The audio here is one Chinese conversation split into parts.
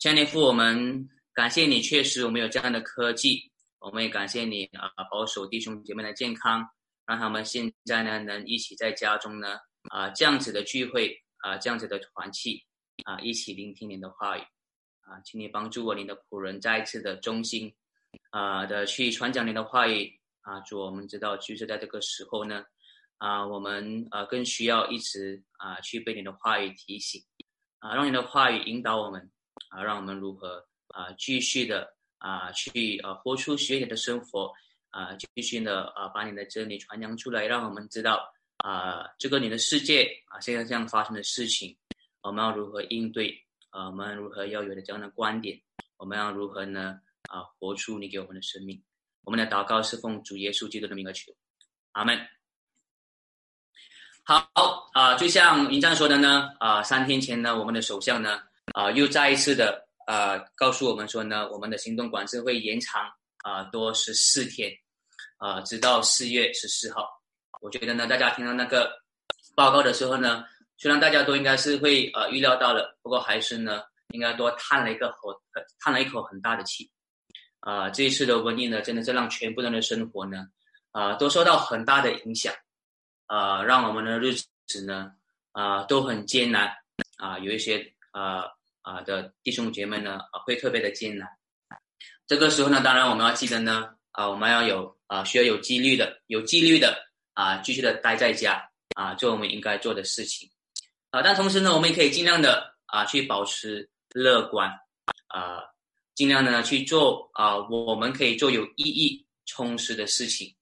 亲爱的父，我们感谢你，确实我们有这样的科技，我们也感谢你啊，保守弟兄姐妹的健康，让他们现在呢能一起在家中呢啊这样子的聚会啊这样子的团契啊一起聆听您的话语啊，请你帮助我，您的仆人再一次的忠心啊的去传讲你的话语啊，主，我们知道就是在这个时候呢啊，我们啊更需要一直啊去被你的话语提醒啊，让你的话语引导我们。啊，让我们如何啊继续的啊去啊活出学习的生活啊，继续的啊把你的真理传扬出来，让我们知道啊这个你的世界啊现在这样发生的事情，我们要如何应对啊？我们如何要有的这样的观点？我们要如何呢啊活出你给我们的生命？我们的祷告是奉主耶稣基督的名而求，阿门。好啊，就像云章说的呢啊，三天前呢，我们的首相呢。啊，又再一次的啊，告诉我们说呢，我们的行动管制会延长啊多十四天，啊，直到四月十四号。我觉得呢，大家听到那个报告的时候呢，虽然大家都应该是会呃预料到了，不过还是呢，应该多叹了一个口，叹了一口很大的气。啊，这一次的瘟疫呢，真的是让全部人的生活呢，啊，都受到很大的影响，啊，让我们的日子呢，啊，都很艰难，啊，有一些啊。啊的弟兄姐妹呢，啊会特别的艰难。这个时候呢，当然我们要记得呢，啊我们要有啊需要有纪律的，有纪律的啊继续的待在家啊做我们应该做的事情啊。但同时呢，我们也可以尽量的啊去保持乐观啊，尽量呢去做啊我们可以做有意义、充实的事情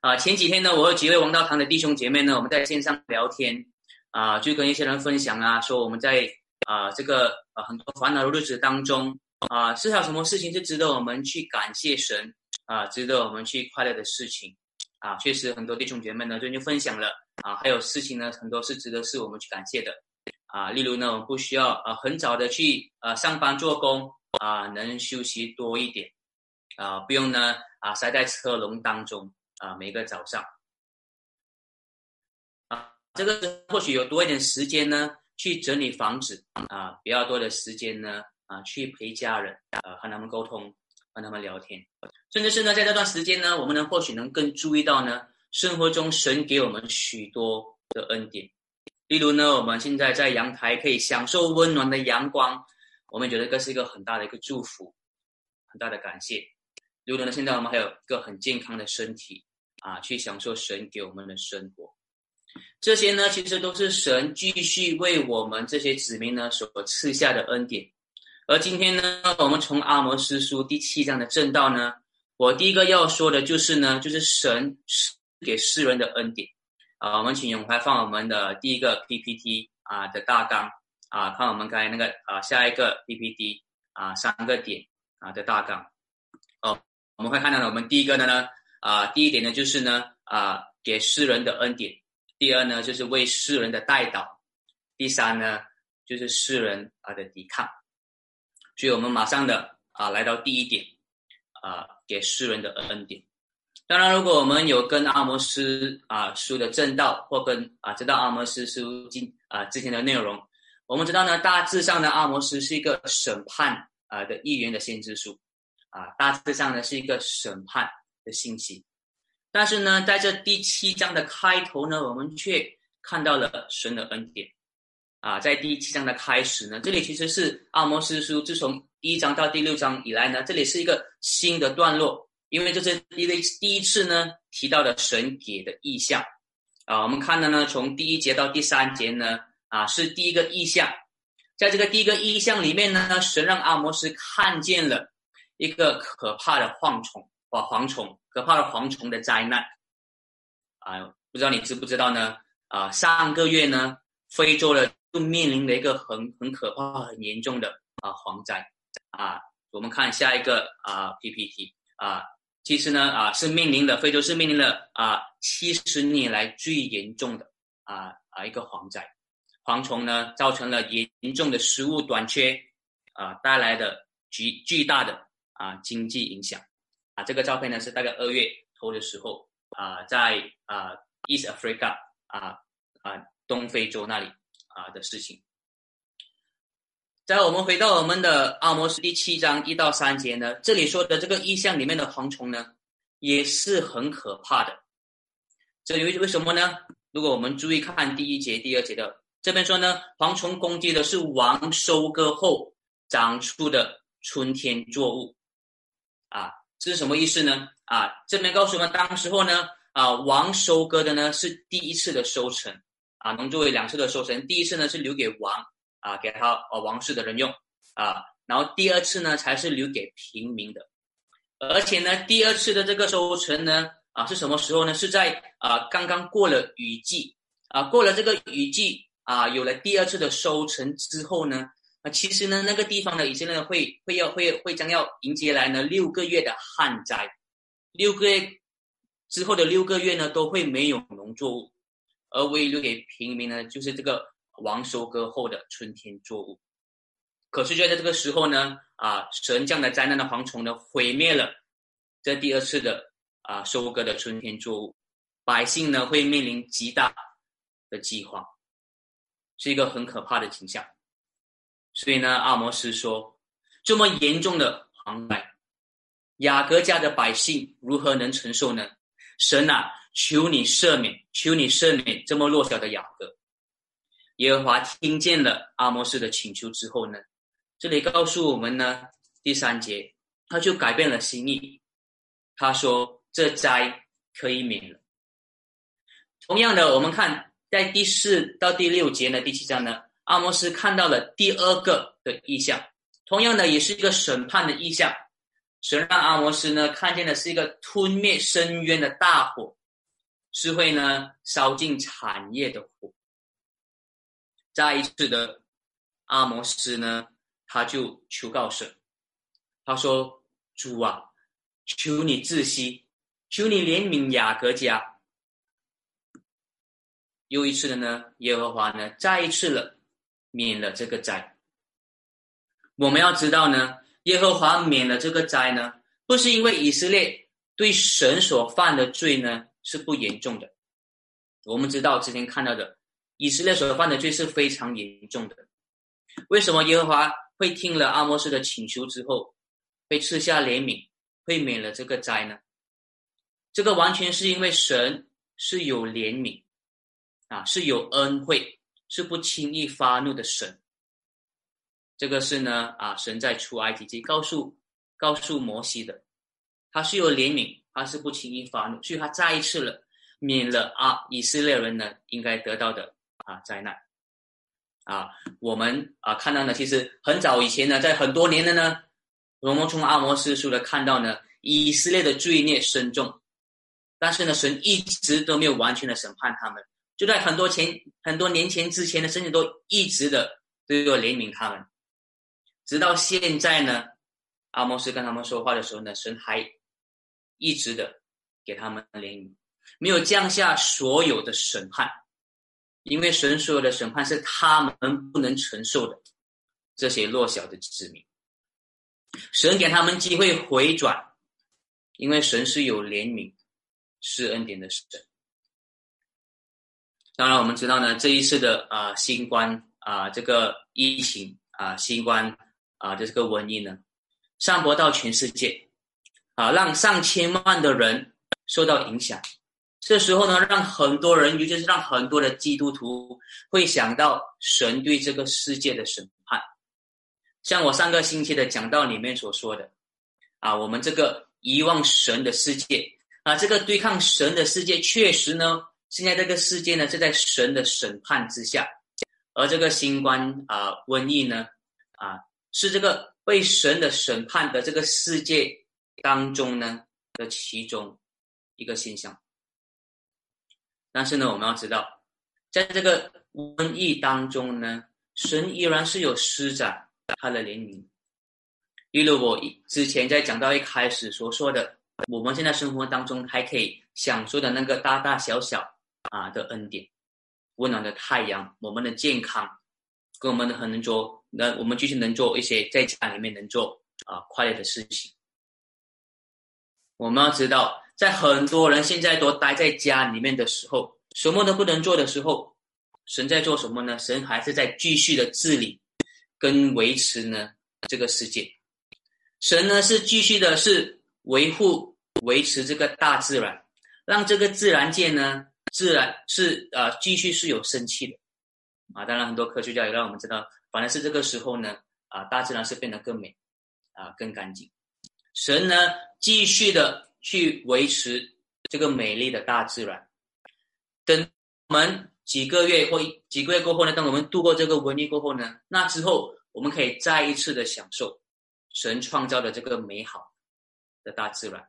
啊。前几天呢，我和几位王道堂的弟兄姐妹呢，我们在线上聊天啊，就跟一些人分享啊，说我们在。啊，这个啊，很多烦恼的日子当中啊，至少什么事情是值得我们去感谢神啊，值得我们去快乐的事情啊？确实，很多弟兄姐妹呢，最近分享了啊，还有事情呢，很多是值得是我们去感谢的啊。例如呢，我们不需要啊，很早的去啊上班做工啊，能休息多一点啊，不用呢啊塞在车笼当中啊，每个早上啊，这个或许有多一点时间呢。去整理房子啊，比较多的时间呢啊，去陪家人啊，和他们沟通，和他们聊天，甚至是呢，在这段时间呢，我们呢或许能更注意到呢，生活中神给我们许多的恩典。例如呢，我们现在在阳台可以享受温暖的阳光，我们觉得这是一个很大的一个祝福，很大的感谢。例如呢，现在我们还有一个很健康的身体啊，去享受神给我们的生活。这些呢，其实都是神继续为我们这些子民呢所赐下的恩典。而今天呢，我们从阿摩斯书第七章的正道呢，我第一个要说的就是呢，就是神给世人的恩典。啊，我们请永怀放我们的第一个 PPT 啊的大纲啊，看我们刚才那个啊下一个 PPT 啊三个点啊的大纲。哦，我们会看到呢，我们第一个的呢啊第一点呢就是呢啊给世人的恩典。第二呢，就是为世人的代祷；第三呢，就是世人啊的抵抗。所以我们马上的啊来到第一点啊，给世人的恩典。当然，如果我们有跟阿摩斯啊书的正道，或跟啊知道阿摩斯书今啊之前的内容，我们知道呢，大致上呢，阿摩斯是一个审判啊的议员的先知书啊，大致上呢是一个审判的信息。但是呢，在这第七章的开头呢，我们却看到了神的恩典，啊，在第七章的开始呢，这里其实是阿摩斯书自从第一章到第六章以来呢，这里是一个新的段落，因为这是第一第一次呢提到的神给的意象，啊，我们看的呢，从第一节到第三节呢，啊，是第一个意象，在这个第一个意象里面呢，神让阿摩斯看见了一个可怕的蝗虫。哇，蝗虫，可怕的蝗虫的灾难啊！不知道你知不知道呢？啊，上个月呢，非洲呢就面临了一个很很可怕、很严重的啊蝗灾啊。我们看下一个啊 PPT 啊，其实呢啊是面临的非洲是面临了啊七十年来最严重的啊啊一个蝗灾，蝗虫呢造成了严重的食物短缺啊，带来的巨巨大的啊经济影响。啊，这个照片呢是大概二月头的时候啊，在啊 East Africa 啊啊东非洲那里啊的事情。在我们回到我们的阿摩斯第七章一到三节呢，这里说的这个意象里面的蝗虫呢，也是很可怕的。这为为什么呢？如果我们注意看第一节、第二节的这边说呢，蝗虫攻击的是王收割后长出的春天作物，啊，这是什么意思呢？啊，这边告诉我们，当时候呢，啊，王收割的呢是第一次的收成，啊，能作为两次的收成，第一次呢是留给王。啊，给他呃王室的人用啊，然后第二次呢才是留给平民的，而且呢，第二次的这个收成呢，啊是什么时候呢？是在啊刚刚过了雨季啊，过了这个雨季啊，有了第二次的收成之后呢，啊其实呢那个地方呢，以色列会会要会会将要迎接来呢六个月的旱灾，六个月之后的六个月呢都会没有农作物，而唯一留给平民呢就是这个。王收割后的春天作物，可是就在这个时候呢，啊，神降的灾难的蝗虫呢，毁灭了这第二次的啊收割的春天作物，百姓呢会面临极大的饥荒，是一个很可怕的景象。所以呢，阿摩斯说，这么严重的蝗灾，雅各家的百姓如何能承受呢？神啊，求你赦免，求你赦免这么弱小的雅各。耶和华听见了阿摩斯的请求之后呢，这里告诉我们呢，第三节他就改变了心意，他说这灾可以免了。同样的，我们看在第四到第六节呢，第七章呢，阿摩斯看到了第二个的意象，同样的也是一个审判的意象，神让阿摩斯呢看见的是一个吞灭深渊的大火，是会呢烧尽产业的火。再一次的，阿摩斯呢，他就求告神，他说：“主啊，求你自息，求你怜悯雅各家。”又一次的呢，耶和华呢，再一次了，免了这个灾。我们要知道呢，耶和华免了这个灾呢，不是因为以色列对神所犯的罪呢是不严重的。我们知道之前看到的。以色列所犯的罪是非常严重的。为什么耶和华会听了阿摩斯的请求之后，会赐下怜悯，会免了这个灾呢？这个完全是因为神是有怜悯，啊，是有恩惠，是不轻易发怒的神。这个是呢，啊，神在出埃及记告诉告诉摩西的，他是有怜悯，他是不轻易发怒，所以他再一次了免了啊以色列人呢应该得到的。啊，灾难啊！我们啊看到呢，其实很早以前呢，在很多年的呢，我们从阿摩斯书的看到呢，以色列的罪孽深重，但是呢，神一直都没有完全的审判他们，就在很多前很多年前之前呢，甚至都一直的都有怜悯他们，直到现在呢，阿摩斯跟他们说话的时候呢，神还一直的给他们怜悯，没有降下所有的审判。因为神所有的审判是他们不能承受的，这些弱小的子民，神给他们机会回转，因为神是有怜悯、施恩典的神。当然，我们知道呢，这一次的啊新冠啊这个疫情啊新冠啊的这个瘟疫呢，散播到全世界，啊让上千万的人受到影响。这时候呢，让很多人，尤其是让很多的基督徒会想到神对这个世界的审判。像我上个星期的讲道里面所说的，啊，我们这个遗忘神的世界，啊，这个对抗神的世界，确实呢，现在这个世界呢是在神的审判之下，而这个新冠啊瘟疫呢，啊，是这个被神的审判的这个世界当中呢的其中一个现象。但是呢，我们要知道，在这个瘟疫当中呢，神依然是有施展他的怜悯。例如我之前在讲到一开始所说的，我们现在生活当中还可以享受的那个大大小小啊的恩典，温暖的太阳，我们的健康，跟我们的很能做，那我们继续能做一些在家里面能做啊快乐的事情。我们要知道。在很多人现在都待在家里面的时候，什么都不能做的时候，神在做什么呢？神还是在继续的治理跟维持呢这个世界。神呢是继续的是维护维持这个大自然，让这个自然界呢自然是呃继续是有生气的啊。当然，很多科学家也让我们知道，反而是这个时候呢啊，大自然是变得更美啊，更干净。神呢继续的去维持这个美丽的大自然。等我们几个月或几个月过后呢，当我们度过这个瘟疫过后呢，那之后我们可以再一次的享受神创造的这个美好的大自然。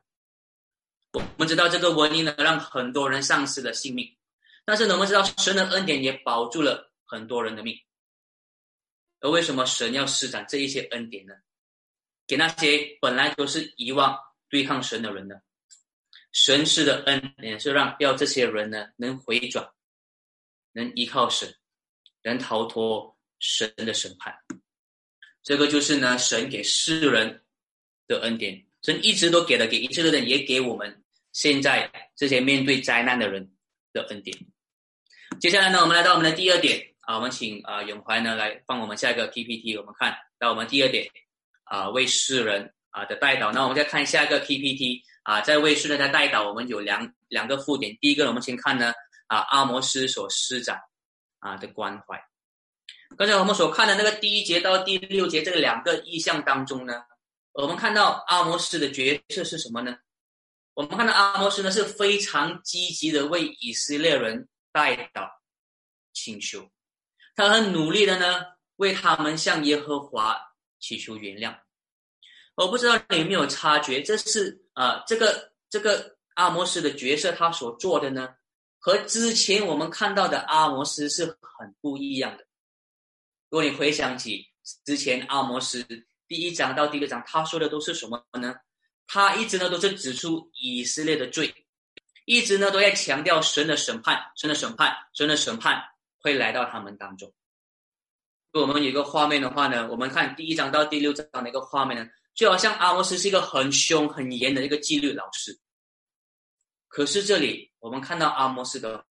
我们知道这个瘟疫呢，让很多人丧失了性命，但是呢，我们知道神的恩典也保住了很多人的命。而为什么神要施展这一些恩典呢？给那些本来都是遗忘对抗神的人呢？神施的恩典是让要这些人呢能回转，能依靠神，能逃脱神的审判。这个就是呢神给世人的恩典，神一直都给了给一切的人，也给我们现在这些面对灾难的人的恩典。接下来呢，我们来到我们的第二点啊，我们请啊永怀呢来放我们下一个 PPT，我们看到我们第二点啊为世人啊的代祷。那我们再看下一个 PPT。啊，在为世人的带导，我们有两两个副点。第一个，我们先看呢，啊，阿摩斯所施展啊的关怀。刚才我们所看的那个第一节到第六节这两个意象当中呢，我们看到阿摩斯的角色是什么呢？我们看到阿摩斯呢是非常积极的为以色列人带导、请求，他很努力的呢为他们向耶和华祈求原谅。我不知道你有没有察觉，这是啊，这个这个阿摩斯的角色他所做的呢，和之前我们看到的阿摩斯是很不一样的。如果你回想起之前阿摩斯第一章到第六章，他说的都是什么呢？他一直呢都是指出以色列的罪，一直呢都在强调神的审判，神的审判，神的审判会来到他们当中。我们有个画面的话呢，我们看第一章到第六章的一个画面呢。就好像阿摩斯是一个很凶很严的一个纪律老师，可是这里我们看到阿摩斯的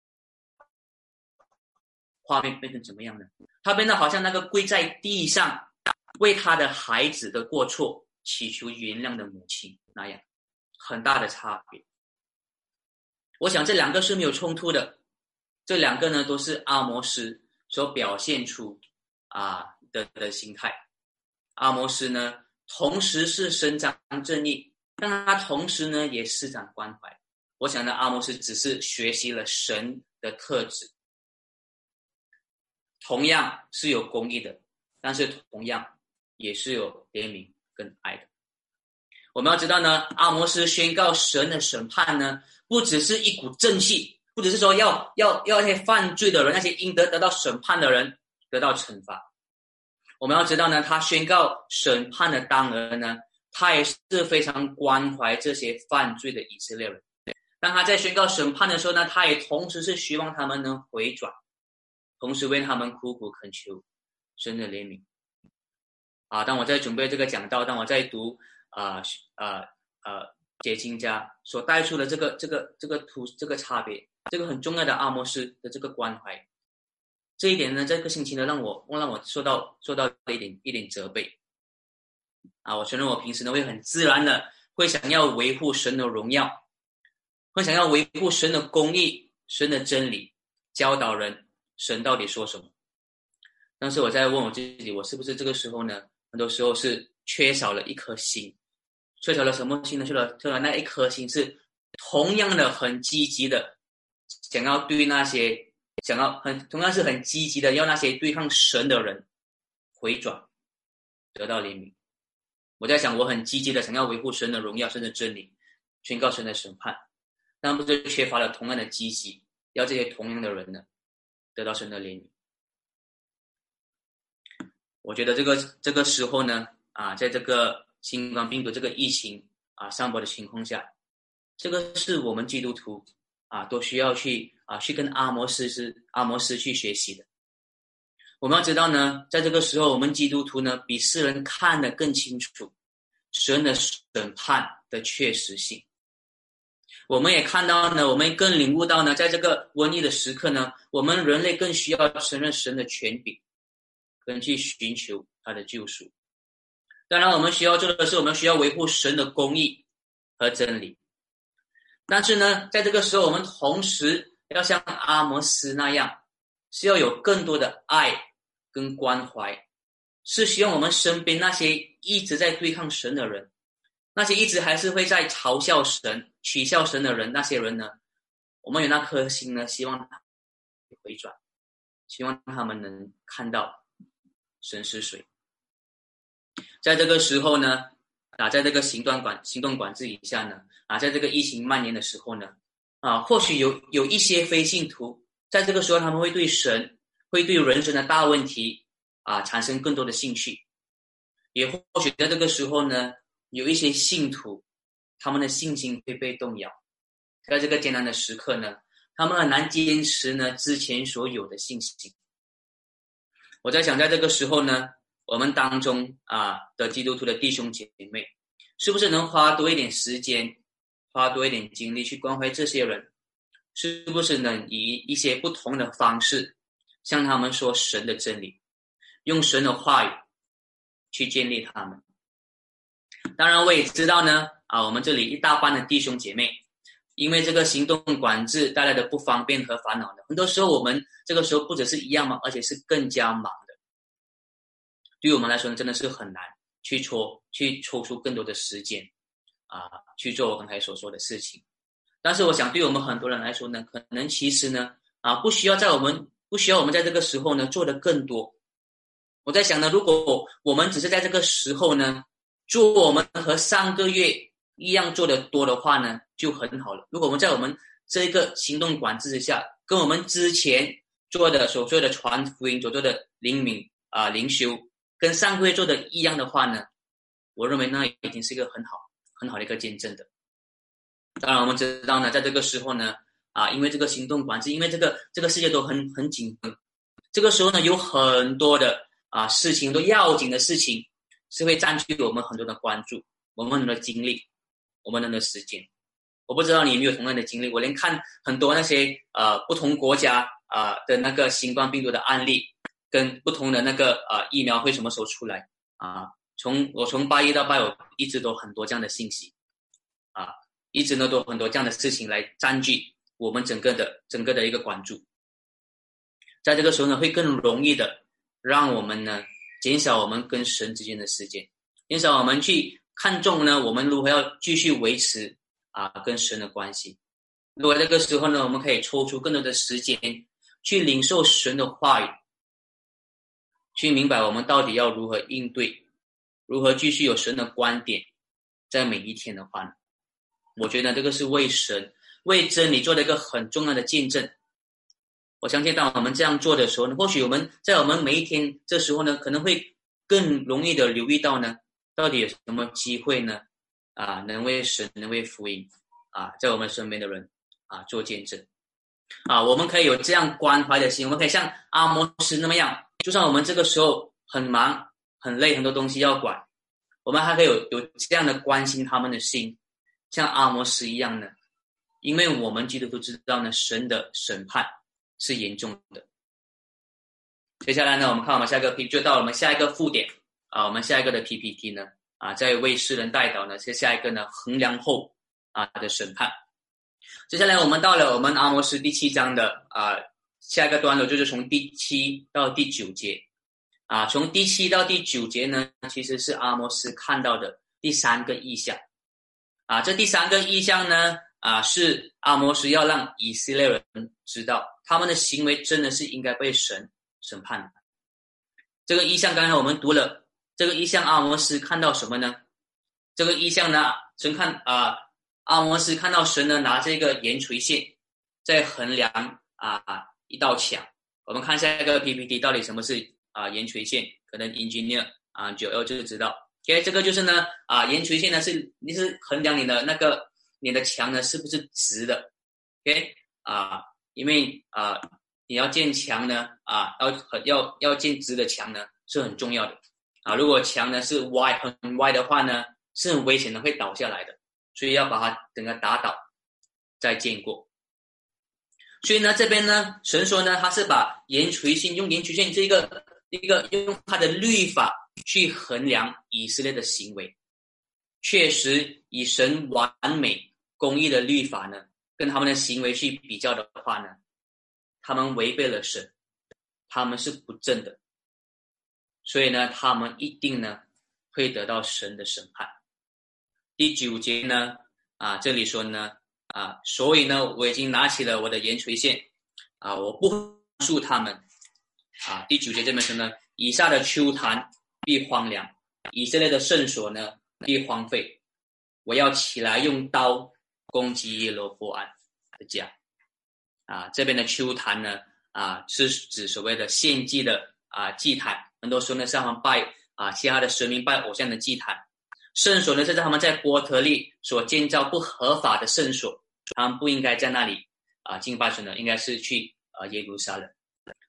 画面变成怎么样呢？他变得好像那个跪在地上为他的孩子的过错祈求原谅的母亲那样，很大的差别。我想这两个是没有冲突的，这两个呢都是阿摩斯所表现出啊的的心态。阿摩斯呢？同时是伸张正义，但他同时呢也施展关怀。我想呢，阿摩斯只是学习了神的特质，同样是有公义的，但是同样也是有怜悯跟爱的。我们要知道呢，阿摩斯宣告神的审判呢，不只是一股正气，不只是说要要要那些犯罪的人，那些应得得到审判的人得到惩罚。我们要知道呢，他宣告审判的当儿呢，他也是非常关怀这些犯罪的以色列人。当他在宣告审判的时候呢，他也同时是希望他们能回转，同时为他们苦苦恳求神的怜悯。啊，当我在准备这个讲道，当我在读啊啊啊解经家所带出的这个这个这个图这个差别，这个很重要的阿摩斯的这个关怀。这一点呢，这个星期呢，让我让我受到受到一点一点责备，啊，我承认我平时呢会很自然的会想要维护神的荣耀，会想要维护神的公义、神的真理，教导人神到底说什么。但是我在问我自己，我是不是这个时候呢？很多时候是缺少了一颗心，缺少了什么心呢？缺少缺少那一颗心是同样的很积极的，想要对那些。想要很同样是很积极的，要那些对抗神的人回转，得到怜悯。我在想，我很积极的想要维护神的荣耀，神的真理，宣告神的审判，那不是缺乏了同样的积极，要这些同样的人呢得到神的怜悯。我觉得这个这个时候呢，啊，在这个新冠病毒这个疫情啊上播的情况下，这个是我们基督徒啊都需要去。啊，去跟阿摩斯是阿摩斯去学习的。我们要知道呢，在这个时候，我们基督徒呢，比世人看得更清楚神的审判的确实性。我们也看到呢，我们更领悟到呢，在这个瘟疫的时刻呢，我们人类更需要承认神的权柄，跟去寻求他的救赎。当然，我们需要做的是，我们需要维护神的公义和真理。但是呢，在这个时候，我们同时要像阿摩斯那样，是要有更多的爱跟关怀，是希望我们身边那些一直在对抗神的人，那些一直还是会在嘲笑神、取笑神的人，那些人呢，我们有那颗心呢，希望他回转，希望他们能看到神是谁。在这个时候呢。啊，在这个行动管行动管制以下呢，啊，在这个疫情蔓延的时候呢，啊，或许有有一些非信徒，在这个时候他们会对神，会对人生的大问题啊产生更多的兴趣，也或许在这个时候呢，有一些信徒，他们的信心会被动摇，在这个艰难的时刻呢，他们很难坚持呢之前所有的信心。我在想，在这个时候呢。我们当中啊的基督徒的弟兄姐妹，是不是能花多一点时间，花多一点精力去关怀这些人？是不是能以一些不同的方式，向他们说神的真理，用神的话语去建立他们？当然，我也知道呢啊，我们这里一大半的弟兄姐妹，因为这个行动管制带来的不方便和烦恼的，很多时候我们这个时候不只是一样忙，而且是更加忙的。对于我们来说呢，真的是很难去抽去抽出更多的时间，啊，去做我刚才所说的事情。但是我想，对我们很多人来说呢，可能其实呢，啊，不需要在我们不需要我们在这个时候呢做的更多。我在想呢，如果我们只是在这个时候呢，做我们和上个月一样做的多的话呢，就很好了。如果我们在我们这个行动管制之下，跟我们之前做的所做的传福音所做的灵敏啊灵修。跟上个月做的一样的话呢，我认为那已经是一个很好很好的一个见证的。当然，我们知道呢，在这个时候呢，啊，因为这个行动管制，因为这个这个世界都很很紧绷，这个时候呢，有很多的啊事情都要紧的事情，是会占据我们很多的关注，我们很多精力，我们很多时间。我不知道你有没有同样的经历，我连看很多那些呃不同国家啊的那个新冠病毒的案例。跟不同的那个呃疫苗会什么时候出来啊？从我从八一到八五一直都很多这样的信息，啊，一直呢都很多这样的事情来占据我们整个的整个的一个关注，在这个时候呢，会更容易的让我们呢减少我们跟神之间的时间，减少我们去看重呢我们如何要继续维持啊跟神的关系。如果这个时候呢，我们可以抽出更多的时间去领受神的话语。去明白我们到底要如何应对，如何继续有神的观点，在每一天的话呢？我觉得这个是为神、为真理做了一个很重要的见证。我相信当我们这样做的时候呢，或许我们在我们每一天这时候呢，可能会更容易的留意到呢，到底有什么机会呢？啊，能为神、能为福音啊，在我们身边的人啊做见证啊，我们可以有这样关怀的心，我们可以像阿摩斯那么样。就算我们这个时候很忙、很累，很多东西要管，我们还可以有有这样的关心他们的心，像阿摩斯一样的，因为我们基督徒知道呢，神的审判是严重的。接下来呢，我们看我们下一个 P，就到我们下一个附点啊，我们下一个的 PPT 呢啊，在为世人代祷呢，接下一个呢衡量后啊的审判。接下来我们到了我们阿摩斯第七章的啊。下一个段落就是从第七到第九节，啊，从第七到第九节呢，其实是阿摩斯看到的第三个意象，啊，这第三个意象呢，啊，是阿摩斯要让以色列人知道，他们的行为真的是应该被神审判的。这个意象刚才我们读了，这个意象阿摩斯看到什么呢？这个意象呢，神看啊，阿摩斯看到神呢拿这个圆锤线在衡量啊。一道墙，我们看下一个 PPT，到底什么是啊圆垂线？可能 engineer 啊九 L 就知道。OK，这个就是呢啊圆垂线呢是你是衡量你的那个你的墙呢是不是直的？OK 啊，因为啊你要建墙呢啊要要要建直的墙呢是很重要的啊。如果墙呢是歪很歪的话呢是很危险的，会倒下来的，所以要把它整个打倒再建过。所以呢，这边呢，神说呢，他是把盐垂线用盐垂线这一个一个用他的律法去衡量以色列的行为，确实以神完美公义的律法呢，跟他们的行为去比较的话呢，他们违背了神，他们是不正的，所以呢，他们一定呢会得到神的审判。第九节呢，啊，这里说呢，啊，所以呢，我已经拿起了我的延垂线，啊，我不恕他们。啊，第九节这边说呢，以下的秋坛必荒凉，以色列的圣所呢必荒废。我要起来用刀攻击耶罗波安的家。啊，这边的秋坛呢，啊，是指所谓的献祭的啊祭坛，很多时候呢是他们拜啊其他的神明拜偶像的祭坛。圣所呢是在他们在波特利所建造不合法的圣所，他们不应该在那里啊敬拜神的，应该是去啊耶路撒冷。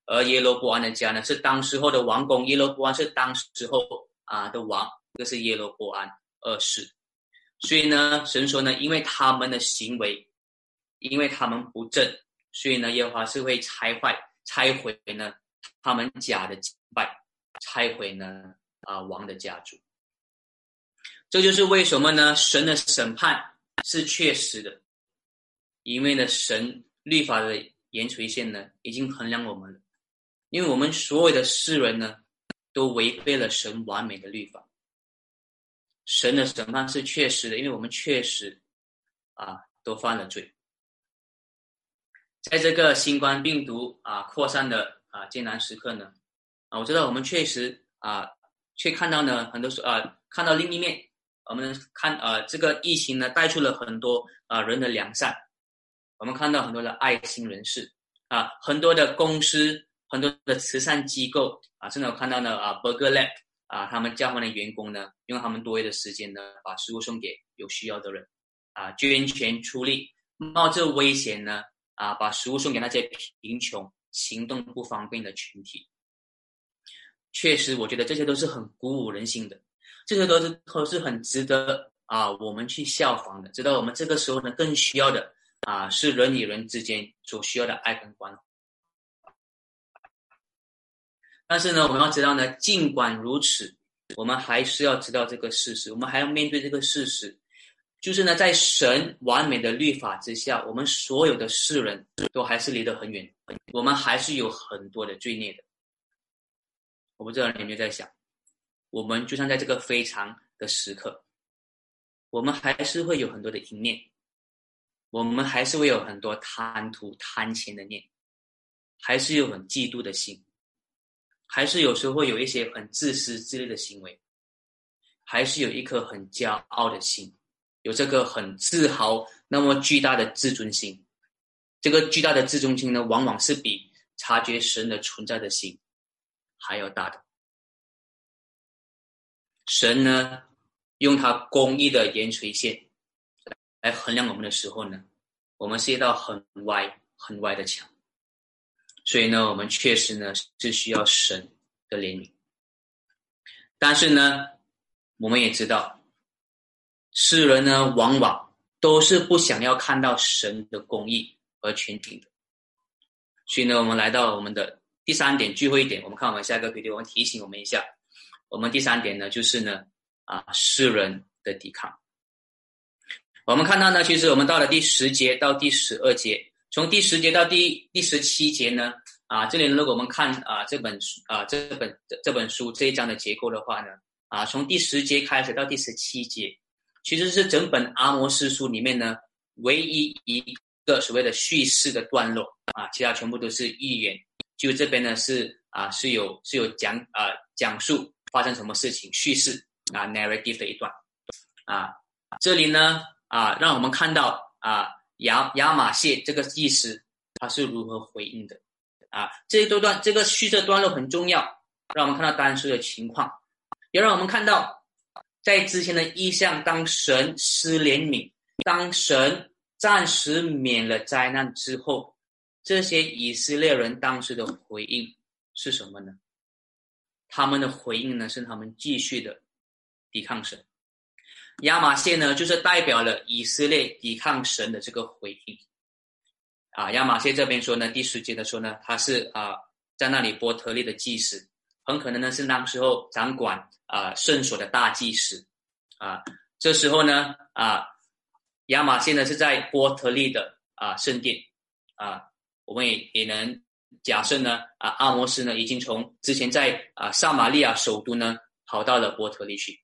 而耶罗波安的家呢，是当时候的王宫。耶罗波安是当时候啊的王，这是耶罗波安二世。所以呢，神说呢，因为他们的行为，因为他们不正，所以呢，耶和华是会拆坏、拆毁呢他们家的敬拜，拆毁呢啊王的家族。这就是为什么呢？神的审判是确实的，因为呢，神律法的延垂线呢，已经衡量我们了。因为我们所有的世人呢，都违背了神完美的律法。神的审判是确实的，因为我们确实啊都犯了罪。在这个新冠病毒啊扩散的啊艰难时刻呢，啊我知道我们确实啊却看到呢很多时啊看到另一面，我们看啊这个疫情呢带出了很多啊人的良善，我们看到很多的爱心人士啊很多的公司。很多的慈善机构啊，甚至我看到呢啊，Burger Lab 啊，他们教会的员工呢，用他们多余的时间呢，把食物送给有需要的人，啊，捐钱出力，冒着危险呢，啊，把食物送给那些贫穷、行动不方便的群体。确实，我觉得这些都是很鼓舞人心的，这些都是都是很值得啊，我们去效仿的。直到我们这个时候呢，更需要的啊，是人与人之间所需要的爱跟关怀。但是呢，我们要知道呢，尽管如此，我们还是要知道这个事实，我们还要面对这个事实，就是呢，在神完美的律法之下，我们所有的世人都还是离得很远，我们还是有很多的罪孽的。我不知道你有没有在想，我们就像在这个非常的时刻，我们还是会有很多的淫念，我们还是会有很多贪图贪钱的念，还是有很嫉妒的心。还是有时候会有一些很自私自利的行为，还是有一颗很骄傲的心，有这个很自豪、那么巨大的自尊心。这个巨大的自尊心呢，往往是比察觉神的存在的心还要大的。神呢，用他公义的盐垂线来衡量我们的时候呢，我们是一道很歪、很歪的墙。所以呢，我们确实呢是需要神的怜悯，但是呢，我们也知道，世人呢往往都是不想要看到神的公义和全景的。所以呢，我们来到我们的第三点聚会点，我们看我们下一个 PPT，我们提醒我们一下，我们第三点呢就是呢啊世人的抵抗。我们看到呢，其实我们到了第十节到第十二节。从第十节到第第十七节呢，啊，这里如果我们看啊这本书啊这本这本书这一章的结构的话呢，啊，从第十节开始到第十七节，其实是整本阿摩斯书里面呢唯一一个所谓的叙事的段落啊，其他全部都是预言。就这边呢是啊是有是有讲啊讲述发生什么事情叙事啊 narrative 的一段啊，这里呢啊让我们看到啊。亚亚马谢这个意思，他是如何回应的？啊，这一段段这个叙事段落很重要，让我们看到当时的情况，也让我们看到在之前的意象，当神施怜悯，当神暂时免了灾难之后，这些以色列人当时的回应是什么呢？他们的回应呢，是他们继续的抵抗神。亚马逊呢，就是代表了以色列抵抗神的这个回应。啊，亚马逊这边说呢，第十节的说呢，他是啊，在那里波特利的祭司，很可能呢是那时候掌管啊圣所的大祭司啊。这时候呢啊，亚玛现在是在波特利的啊圣殿啊，我们也也能假设呢啊，阿摩斯呢已经从之前在啊撒玛利亚首都呢跑到了波特利去，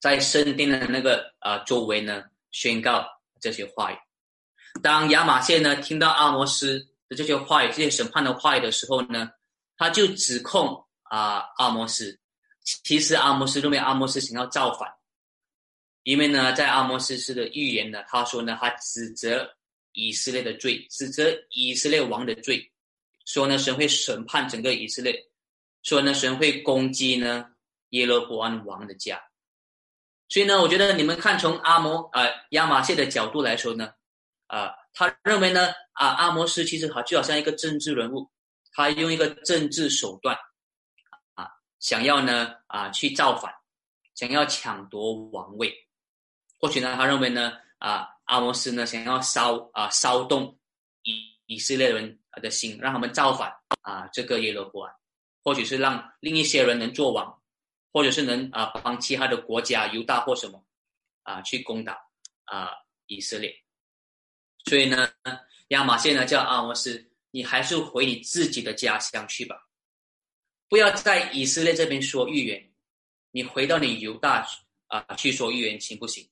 在圣殿的那个啊周围呢宣告这些话语。当亚玛谢呢听到阿摩斯的这些话语、这些审判的话语的时候呢，他就指控啊阿摩斯。其实阿摩斯认为阿摩斯想要造反，因为呢，在阿摩斯斯的预言呢，他说呢，他指责以色列的罪，指责以色列王的罪，说呢神会审判整个以色列，说呢神会攻击呢耶罗伯安王的家。所以呢，我觉得你们看从阿摩啊亚玛谢的角度来说呢。啊，他认为呢，啊，阿摩斯其实好就好像一个政治人物，他用一个政治手段，啊，想要呢，啊，去造反，想要抢夺王位。或许呢，他认为呢，啊，阿摩斯呢，想要骚啊骚动以以色列人的心，让他们造反啊，这个耶罗波安，或许是让另一些人能做王，或者是能啊帮其他的国家犹大或什么啊去攻打啊以色列。所以呢，亚马逊呢叫阿摩斯，你还是回你自己的家乡去吧，不要在以色列这边说预言，你回到你犹大啊去说预言行不行？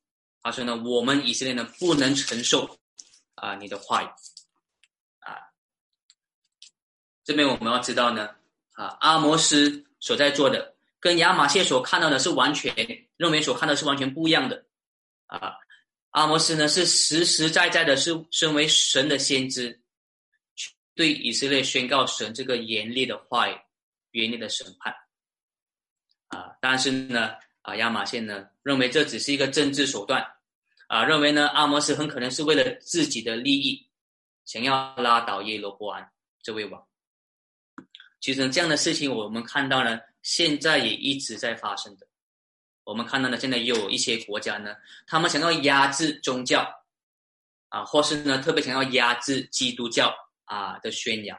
他说呢，我们以色列呢不能承受啊你的话语啊。这边我们要知道呢，啊阿摩斯所在做的跟亚马逊所看到的是完全认为所看到是完全不一样的啊。阿摩斯呢是实实在在的，是身为神的先知，对以色列宣告神这个严厉的话语、严厉的审判。啊，但是呢，啊亚马逊呢认为这只是一个政治手段，啊认为呢阿摩斯很可能是为了自己的利益，想要拉倒耶罗波安这位王。其实这样的事情我们看到呢，现在也一直在发生的。我们看到呢，现在也有一些国家呢，他们想要压制宗教，啊，或是呢特别想要压制基督教啊的宣扬，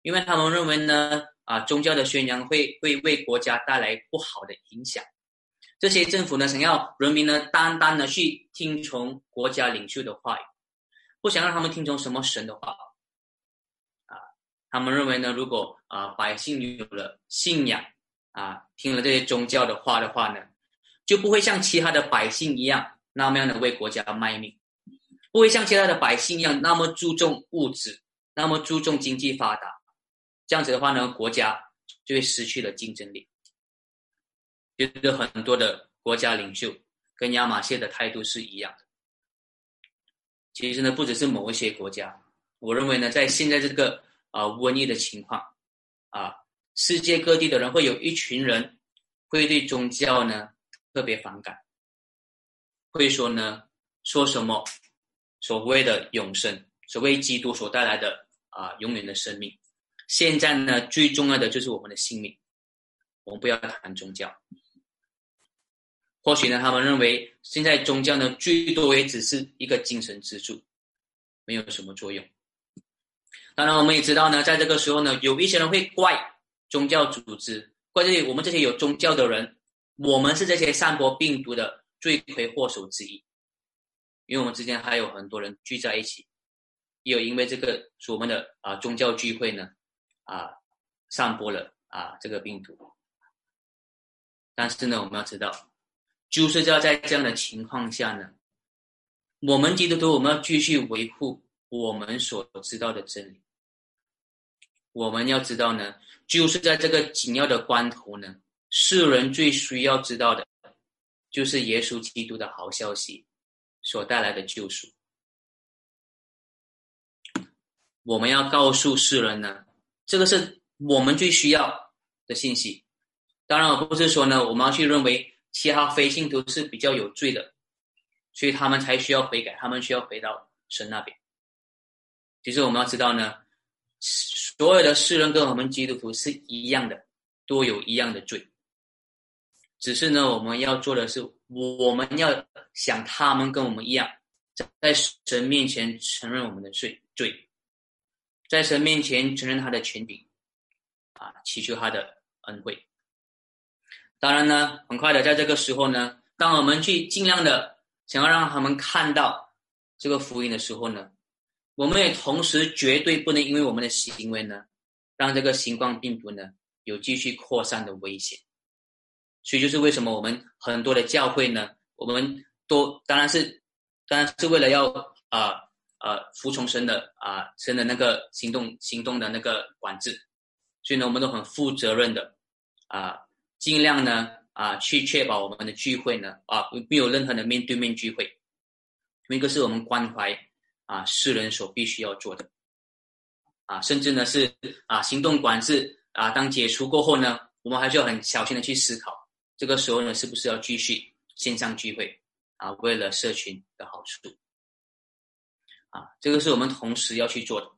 因为他们认为呢，啊宗教的宣扬会会为国家带来不好的影响。这些政府呢，想要人民呢单单的去听从国家领袖的话语，不想让他们听从什么神的话，啊，他们认为呢，如果啊百姓有了信仰，啊听了这些宗教的话的话呢。就不会像其他的百姓一样那么样的为国家卖命，不会像其他的百姓一样那么注重物质，那么注重经济发达。这样子的话呢，国家就会失去了竞争力。觉得很多的国家领袖跟亚马逊的态度是一样的。其实呢，不只是某一些国家，我认为呢，在现在这个啊瘟疫的情况啊，世界各地的人会有一群人会对宗教呢。特别反感，会说呢，说什么所谓的永生，所谓基督所带来的啊永远的生命。现在呢，最重要的就是我们的性命，我们不要谈宗教。或许呢，他们认为现在宗教呢，最多也只是一个精神支柱，没有什么作用。当然，我们也知道呢，在这个时候呢，有一些人会怪宗教组织，怪这些我们这些有宗教的人。我们是这些散播病毒的罪魁祸首之一，因为我们之间还有很多人聚在一起，也有因为这个我们的啊宗教聚会呢，啊散播了啊这个病毒。但是呢，我们要知道，就是要在这样的情况下呢，我们基督徒我们要继续维护我们所知道的真理。我们要知道呢，就是在这个紧要的关头呢。世人最需要知道的，就是耶稣基督的好消息所带来的救赎。我们要告诉世人呢，这个是我们最需要的信息。当然，我不是说呢，我们要去认为其他非信徒是比较有罪的，所以他们才需要悔改，他们需要回到神那边。其实我们要知道呢，所有的世人跟我们基督徒是一样的，都有一样的罪。只是呢，我们要做的是，我们要想他们跟我们一样，在神面前承认我们的罪罪，在神面前承认他的权柄，啊，祈求他的恩惠。当然呢，很快的，在这个时候呢，当我们去尽量的想要让他们看到这个福音的时候呢，我们也同时绝对不能因为我们的行为呢，让这个新冠病毒呢有继续扩散的危险。所以就是为什么我们很多的教会呢，我们都当然是，当然是为了要啊呃服从神的啊神的那个行动行动的那个管制，所以呢，我们都很负责任的啊。尽量呢啊，去确保我们的聚会呢啊没有任何的面对面聚会，因为这是我们关怀啊世人所必须要做的。啊，甚至呢是啊行动管制啊，当解除过后呢，我们还是要很小心的去思考，这个时候呢是不是要继续线上聚会啊，为了社群的好处。啊，这个是我们同时要去做的。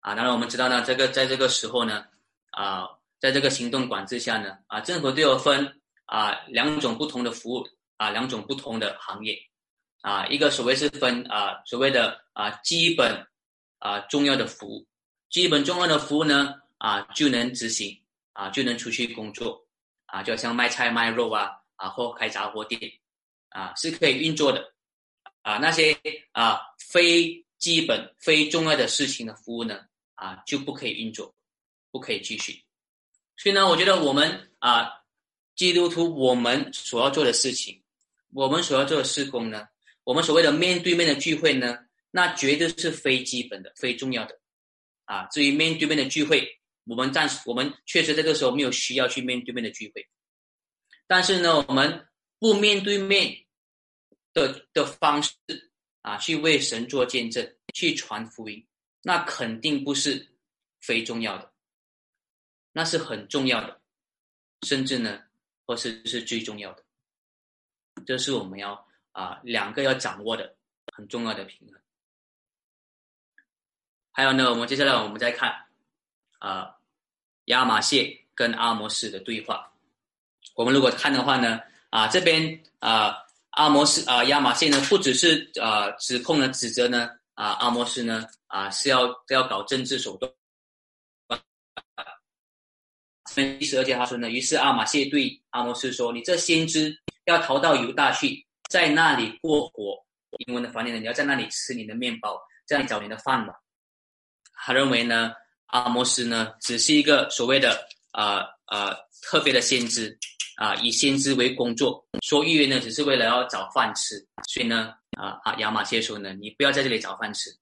啊，当然我们知道呢，这个在这个时候呢啊。在这个行动管制下呢，啊，政府都有分啊两种不同的服务啊两种不同的行业，啊，一个所谓是分啊所谓的啊基本啊重要的服务，基本重要的服务呢啊就能执行啊就能出去工作。啊，就像卖菜卖肉啊啊或开杂货店啊是可以运作的。啊那些啊非基本非重要的事情的服务呢啊就不可以运作，不可以继续。所以呢，我觉得我们啊，基督徒我们所要做的事情，我们所要做的事工呢，我们所谓的面对面的聚会呢，那绝对是非基本的、非重要的啊。至于面对面的聚会，我们暂时我们确实这个时候没有需要去面对面的聚会，但是呢，我们不面对面的的方式啊，去为神做见证、去传福音，那肯定不是非重要的。那是很重要的，甚至呢，或是是最重要的，这是我们要啊两个要掌握的很重要的平衡。还有呢，我们接下来我们再看啊亚马逊跟阿摩斯的对话。我们如果看的话呢，啊这边啊阿摩斯啊亚马逊呢，不只是啊指控呢指责呢啊阿摩斯呢啊是要要搞政治手段。第十二节他说呢，于是阿玛谢对阿摩斯说：“你这先知要逃到犹大去，在那里过活。英文的翻译呢，你要在那里吃你的面包，在那里找你的饭碗。”他认为呢，阿摩斯呢只是一个所谓的啊啊特别的先知啊，以先知为工作，说预言呢只是为了要找饭吃。所以呢啊啊亚玛谢说呢，你不要在这里找饭吃，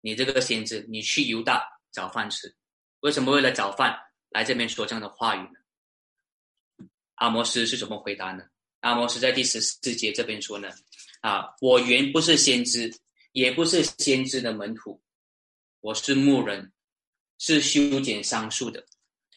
你这个先知，你去犹大找饭吃。为什么为了找饭？来这边说这样的话语呢？阿摩斯是怎么回答呢？阿摩斯在第十四节这边说呢：啊，我原不是先知，也不是先知的门徒，我是牧人，是修剪桑树的。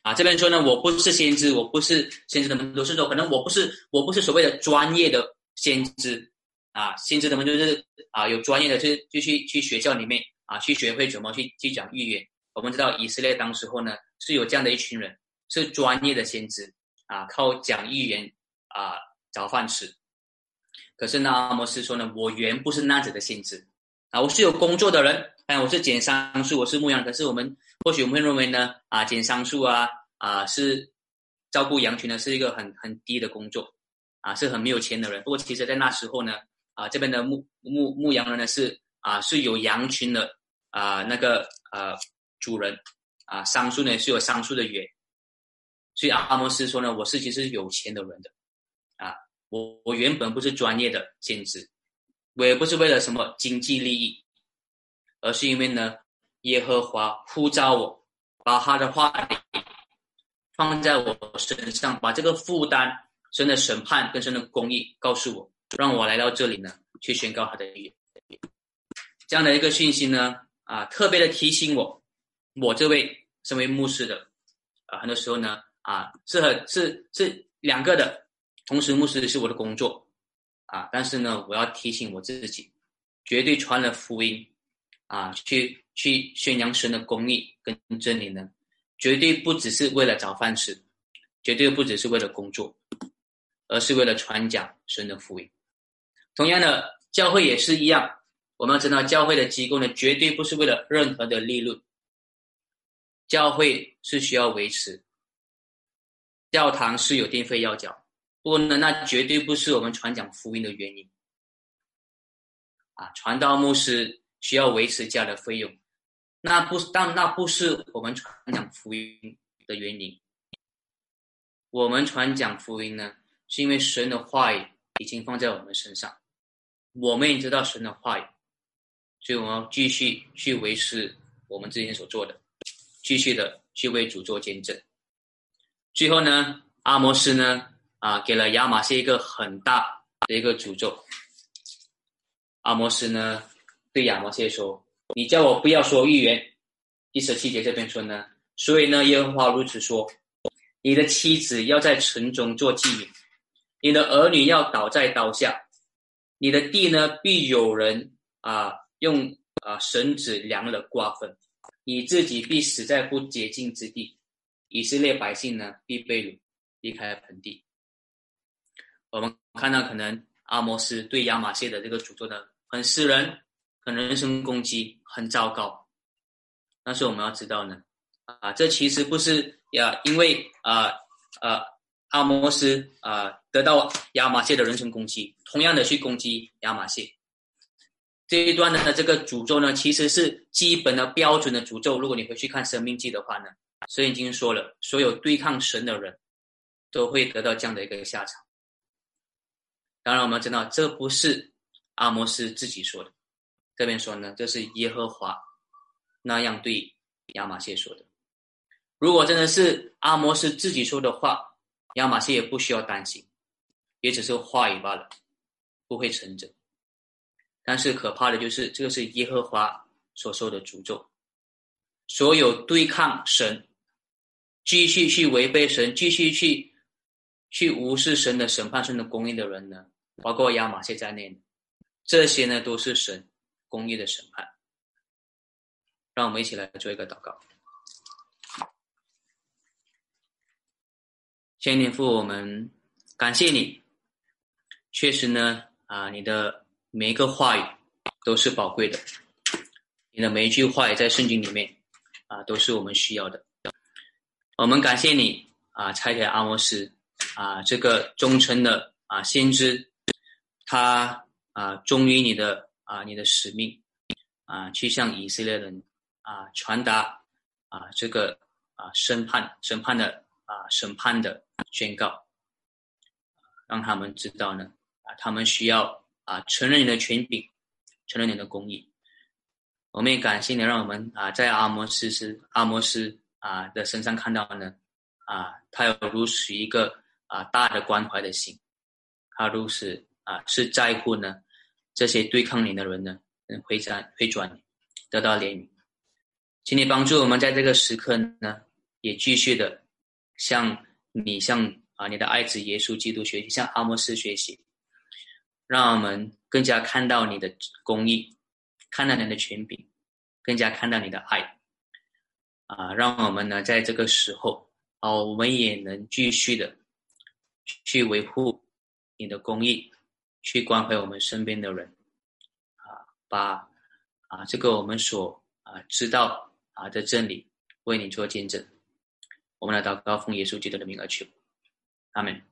啊，这边说呢，我不是先知，我不是先知的门徒，是说可能我不是，我不是所谓的专业的先知。啊，先知的门徒就是啊，有专业的，就就去去学校里面啊，去学会怎么去去讲预言。我们知道以色列当时候呢。是有这样的一群人，是专业的先知啊，靠讲预言啊找饭吃。可是呢，阿摩斯说呢，我原不是那子的先知啊，我是有工作的人，哎，我是剪桑树，我是牧羊。可是我们或许我们会认为呢，啊，剪桑树啊，啊，是照顾羊群呢，是一个很很低的工作啊，是很没有钱的人。不过其实，在那时候呢，啊，这边的牧牧牧羊人呢，是啊是有羊群的啊那个呃主人。啊，桑树呢是有桑树的缘，所以阿摩斯说呢，我是其实是有钱的人的，啊，我我原本不是专业的兼职，我也不是为了什么经济利益，而是因为呢，耶和华呼召我，把他的话放在我身上，把这个负担、神的审判跟神的公义告诉我，让我来到这里呢，去宣告他的，这样的一个讯息呢，啊，特别的提醒我，我这位。身为牧师的，啊，很多时候呢，啊，是很是是两个的，同时牧师是我的工作，啊，但是呢，我要提醒我自己，绝对传了福音，啊，去去宣扬神的公义跟真理呢，绝对不只是为了找饭吃，绝对不只是为了工作，而是为了传讲神的福音。同样的，教会也是一样，我们要知道，教会的机构呢，绝对不是为了任何的利润。教会是需要维持，教堂是有电费要缴，不过呢，那绝对不是我们传讲福音的原因。啊，传道牧师需要维持家的费用，那不但那不是我们传讲福音的原因。我们传讲福音呢，是因为神的话语已经放在我们身上，我们也知道神的话语，所以我们要继续去维持我们之前所做的，继续的去为主做见证。最后呢，阿摩斯呢，啊，给了亚玛谢一个很大的一个诅咒。阿摩斯呢，对亚摩谢说：“你叫我不要说预言。”第十七节这边说呢，所以呢，耶和华如此说：“你的妻子要在城中做妓女，你的儿女要倒在刀下，你的地呢必有人啊用啊绳子量了瓜分，你自己必死在不洁净之地，以色列百姓呢必被掳离开盆地。”我们看到可能。阿摩斯对亚马谢的这个诅咒呢，很私人，很人身攻击，很糟糕。但是我们要知道呢，啊，这其实不是呀，因为啊啊阿摩斯啊得到亚马谢的人身攻击，同样的去攻击亚马谢。这一段的这个诅咒呢，其实是基本的标准的诅咒。如果你回去看《生命记》的话呢，神已经说了，所有对抗神的人都会得到这样的一个下场。当然，我们知道这不是阿摩斯自己说的，这边说呢，这是耶和华那样对亚马谢说的。如果真的是阿摩斯自己说的话，亚马谢也不需要担心，也只是话语罢了，不会成真。但是可怕的就是，这个是耶和华所受的诅咒。所有对抗神、继续去违背神、继续去去无视神的审判、神的公义的人呢？包括亚马逊在内，这些呢都是神公义的审判。让我们一起来做一个祷告。先天父，我们感谢你，确实呢啊，你的每一个话语都是宝贵的，你的每一句话也在圣经里面啊，都是我们需要的。我们感谢你啊，差遣阿摩斯啊，这个忠诚的啊先知。他啊，忠于你的啊，你的使命啊，去向以色列人啊传达啊这个啊审判审判的啊审判的宣告，让他们知道呢啊，他们需要啊承认你的权柄，承认你的公义。我们也感谢你，让我们啊在阿摩斯斯阿摩斯啊的身上看到呢啊，他有如此一个啊大的关怀的心，他如此。啊，是在乎呢，这些对抗你的人呢，能回转回转，得到怜悯，请你帮助我们在这个时刻呢，也继续的向你向啊你的爱子耶稣基督学习，向阿摩斯学习，让我们更加看到你的公义，看到你的权柄，更加看到你的爱，啊，让我们呢在这个时候，哦，我们也能继续的去维护你的公义。去关怀我们身边的人，啊，把啊这个我们所啊知道啊的真理为你做见证。我们来祷告，奉耶稣基督的名而求，阿门。